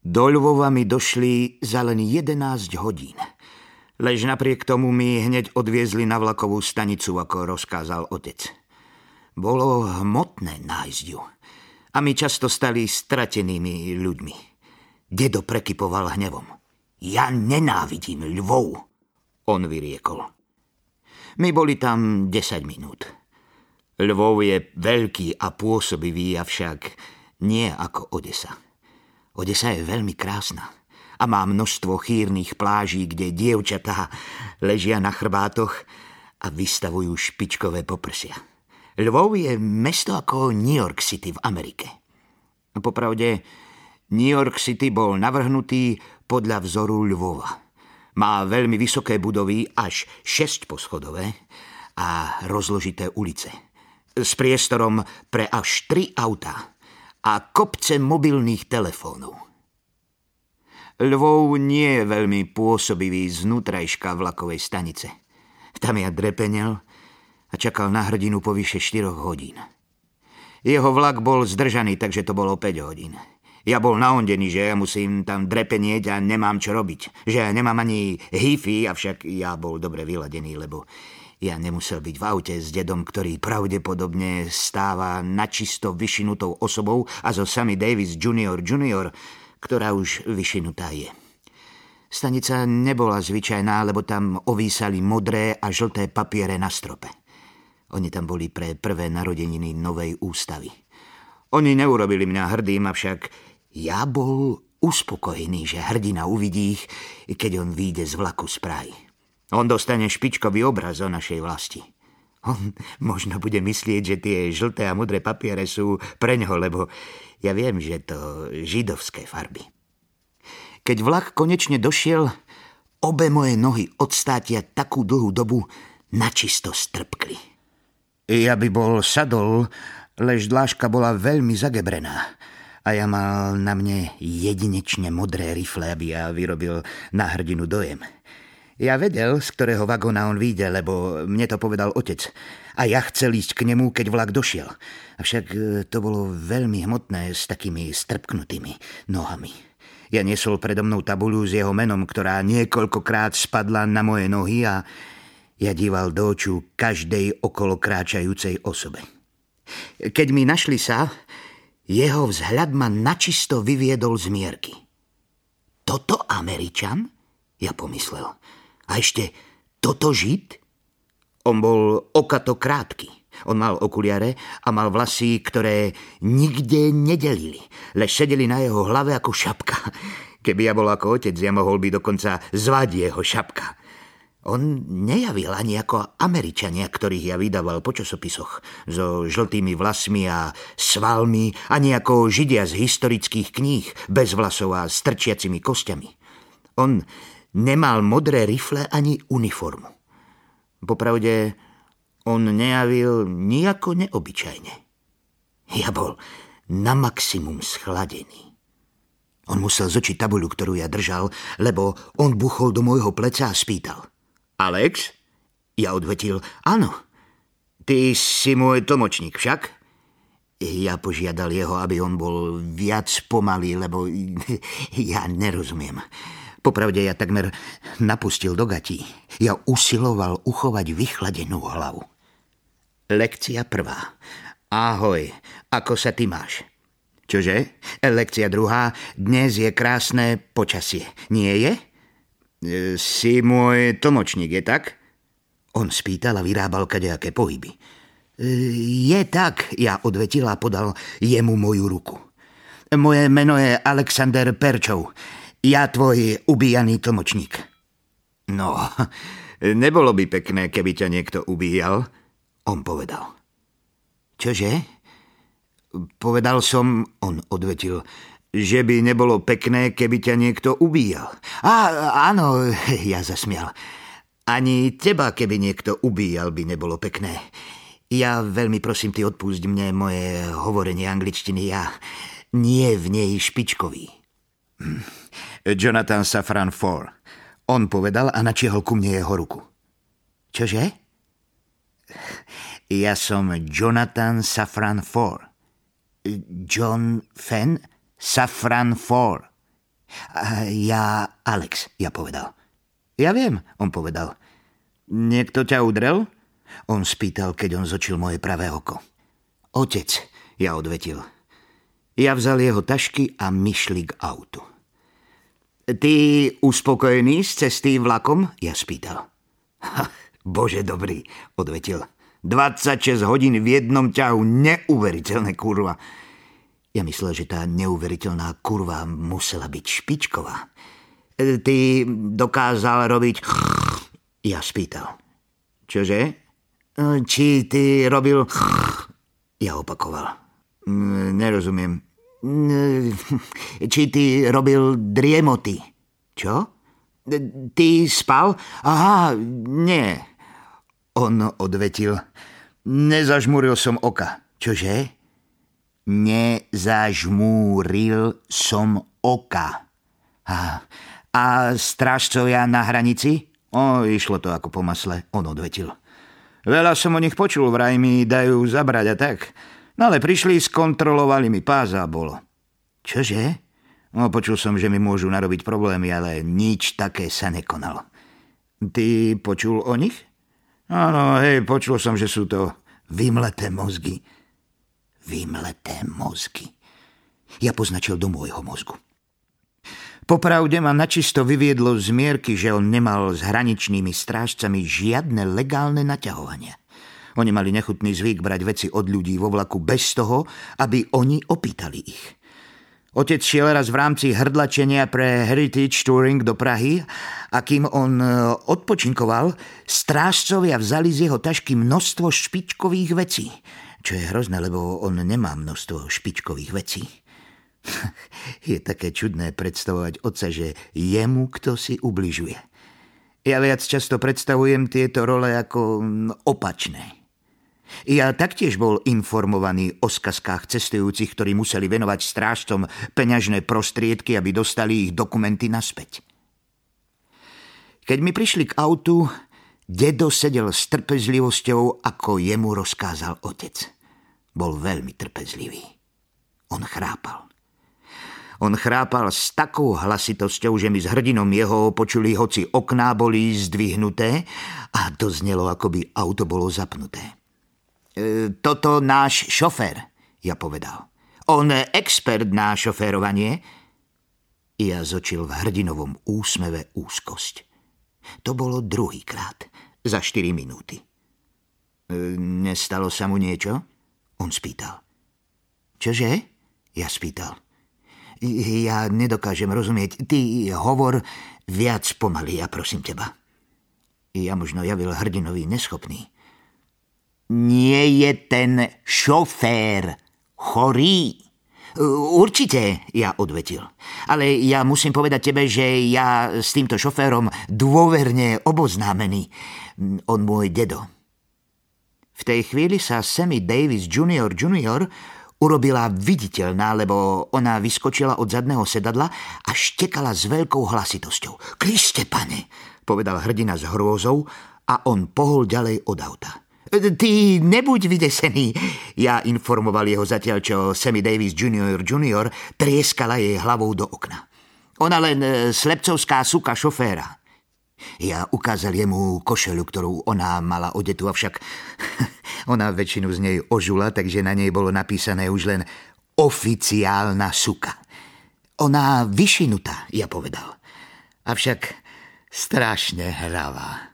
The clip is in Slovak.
Do Ľvova mi došli za len 11 hodín. Lež napriek tomu mi hneď odviezli na vlakovú stanicu, ako rozkázal otec. Bolo hmotné nájsť ju. A my často stali stratenými ľuďmi. Dedo prekypoval hnevom. Ja nenávidím ľvov, on vyriekol. My boli tam 10 minút. Lvov je veľký a pôsobivý, avšak nie ako Odesa. Odesa je veľmi krásna a má množstvo chýrnych pláží, kde dievčatá ležia na chrbátoch a vystavujú špičkové poprsia. Lvov je mesto ako New York City v Amerike. Popravde, New York City bol navrhnutý podľa vzoru Lvova. Má veľmi vysoké budovy, až 6 poschodové a rozložité ulice. S priestorom pre až 3 autá a kopce mobilných telefónov. Lvov nie je veľmi pôsobivý znútrajška vlakovej stanice. Tam ja drepenel a čakal na hrdinu po vyše 4 hodín. Jeho vlak bol zdržaný, takže to bolo 5 hodín. Ja bol naondený, že ja musím tam drepenieť a nemám čo robiť. Že ja nemám ani hifi, avšak ja bol dobre vyladený, lebo ja nemusel byť v aute s dedom, ktorý pravdepodobne stáva načisto vyšinutou osobou a zo Sammy Davis Junior Junior, ktorá už vyšinutá je. Stanica nebola zvyčajná, lebo tam ovísali modré a žlté papiere na strope. Oni tam boli pre prvé narodeniny novej ústavy. Oni neurobili mňa hrdým, avšak ja bol uspokojený, že hrdina uvidí ich, keď on vyjde z vlaku z Prahy. On dostane špičkový obraz o našej vlasti. On možno bude myslieť, že tie žlté a modré papiere sú pre ňoho, lebo ja viem, že to židovské farby. Keď vlak konečne došiel, obe moje nohy od státia takú dlhú dobu načisto strpkli. Ja by bol sadol, lež dláška bola veľmi zagebrená a ja mal na mne jedinečne modré rifle, aby ja vyrobil na hrdinu dojem. Ja vedel, z ktorého vagóna on vyjde, lebo mne to povedal otec. A ja chcel ísť k nemu, keď vlak došiel. Avšak e, to bolo veľmi hmotné s takými strpknutými nohami. Ja nesol predo mnou tabuľu s jeho menom, ktorá niekoľkokrát spadla na moje nohy a ja díval do oču každej okolo kráčajúcej osobe. Keď mi našli sa, jeho vzhľad ma načisto vyviedol z mierky. Toto Američan? Ja pomyslel. A ešte toto žid? On bol okato krátky. On mal okuliare a mal vlasy, ktoré nikde nedelili, lež sedeli na jeho hlave ako šapka. Keby ja bol ako otec, ja mohol by dokonca zvať jeho šapka. On nejavil ani ako Američania, ktorých ja vydával po časopisoch, so žltými vlasmi a svalmi, ani ako Židia z historických kníh, bez vlasov a strčiacimi kostiami. On nemal modré rifle ani uniformu. Popravde, on nejavil nijako neobyčajne. Ja bol na maximum schladený. On musel zočiť tabuľu, ktorú ja držal, lebo on buchol do môjho pleca a spýtal. Alex? Ja odvetil, áno. Ty si môj tlmočník však? Ja požiadal jeho, aby on bol viac pomalý, lebo ja nerozumiem. Popravde ja takmer napustil do gatí. Ja usiloval uchovať vychladenú hlavu. Lekcia prvá. Ahoj, ako sa ty máš? Čože? Lekcia druhá. Dnes je krásne počasie. Nie je? E, si môj tlmočník, je tak? On spýtal a vyrábal kadejaké pohyby. E, je tak, ja odvetil a podal jemu moju ruku. Moje meno je Alexander Perčov. Ja tvoj ubíjaný tlmočník. No, nebolo by pekné, keby ťa niekto ubíjal, on povedal. Čože? Povedal som, on odvetil, že by nebolo pekné, keby ťa niekto ubíjal. Á, áno, ja zasmial. Ani teba, keby niekto ubíjal, by nebolo pekné. Ja veľmi prosím, ty odpúšť mne moje hovorenie angličtiny. Ja nie v nej špičkový. Hm. Jonathan Safran Four. On povedal a načiehol ku mne jeho ruku. Čože? Ja som Jonathan Safran Four. John Fenn Safran Four. Ja Alex, ja povedal. Ja viem, on povedal. Niekto ťa udrel? On spýtal, keď on zočil moje pravé oko. Otec, ja odvetil. Ja vzal jeho tašky a myšli k autu. Ty uspokojený s cesty vlakom? Ja spýtal. Ha, bože dobrý, odvetil. 26 hodín v jednom ťahu, neuveriteľné kurva. Ja myslel, že tá neuveriteľná kurva musela byť špičková. Ty dokázal robiť... Ja spýtal. Čože? Či ty robil... Ja opakoval. Nerozumiem. Či ty robil driemoty. Čo? Ty spal? Aha, nie. On odvetil. Nezažmúril som oka. Čože? Nezažmúril som oka. A, a strážcovia na hranici? O, išlo to ako po masle, on odvetil. Veľa som o nich počul, vraj mi dajú zabrať a tak. No ale prišli, skontrolovali mi pás a bolo. Čože? No, počul som, že mi môžu narobiť problémy, ale nič také sa nekonalo. Ty počul o nich? Áno, hej, počul som, že sú to vymleté mozgy. Vymleté mozgy. Ja poznačil do môjho mozgu. Popravde ma načisto vyviedlo z mierky, že on nemal s hraničnými strážcami žiadne legálne naťahovania. Oni mali nechutný zvyk brať veci od ľudí vo vlaku bez toho, aby oni opýtali ich. Otec šiel raz v rámci hrdlačenia pre Heritage Touring do Prahy a kým on e, odpočinkoval, strážcovia vzali z jeho tašky množstvo špičkových vecí. Čo je hrozné, lebo on nemá množstvo špičkových vecí. je také čudné predstavovať otca, že jemu kto si ubližuje. Ja viac často predstavujem tieto role ako opačné. Ja taktiež bol informovaný o skazkách cestujúcich, ktorí museli venovať strážcom peňažné prostriedky, aby dostali ich dokumenty naspäť. Keď mi prišli k autu, dedo sedel s trpezlivosťou, ako jemu rozkázal otec. Bol veľmi trpezlivý. On chrápal. On chrápal s takou hlasitosťou, že mi s hrdinom jeho počuli, hoci okná boli zdvihnuté a to znelo, ako by auto bolo zapnuté. E, toto náš šofér, ja povedal. On expert na šoférovanie. Ja zočil v hrdinovom úsmeve úzkosť. To bolo druhýkrát, za 4 minúty. E, nestalo sa mu niečo? On spýtal. Čože? Ja spýtal. Ja nedokážem rozumieť. Ty hovor viac pomaly, ja prosím teba. Ja možno javil hrdinovi neschopný nie je ten šofér chorý. Určite, ja odvetil. Ale ja musím povedať tebe, že ja s týmto šoférom dôverne oboznámený. On môj dedo. V tej chvíli sa Sammy Davis Jr. Jr. urobila viditeľná, lebo ona vyskočila od zadného sedadla a štekala s veľkou hlasitosťou. Kriste, pane, povedal hrdina s hrôzou a on pohol ďalej od auta. Ty nebuď vydesený. Ja informoval jeho zatiaľ, čo Sammy Davis Jr. Jr. trieskala jej hlavou do okna. Ona len e, slepcovská suka šoféra. Ja ukázal jemu košelu, ktorú ona mala odetu, avšak ona väčšinu z nej ožula, takže na nej bolo napísané už len oficiálna suka. Ona vyšinutá, ja povedal. Avšak strašne hravá.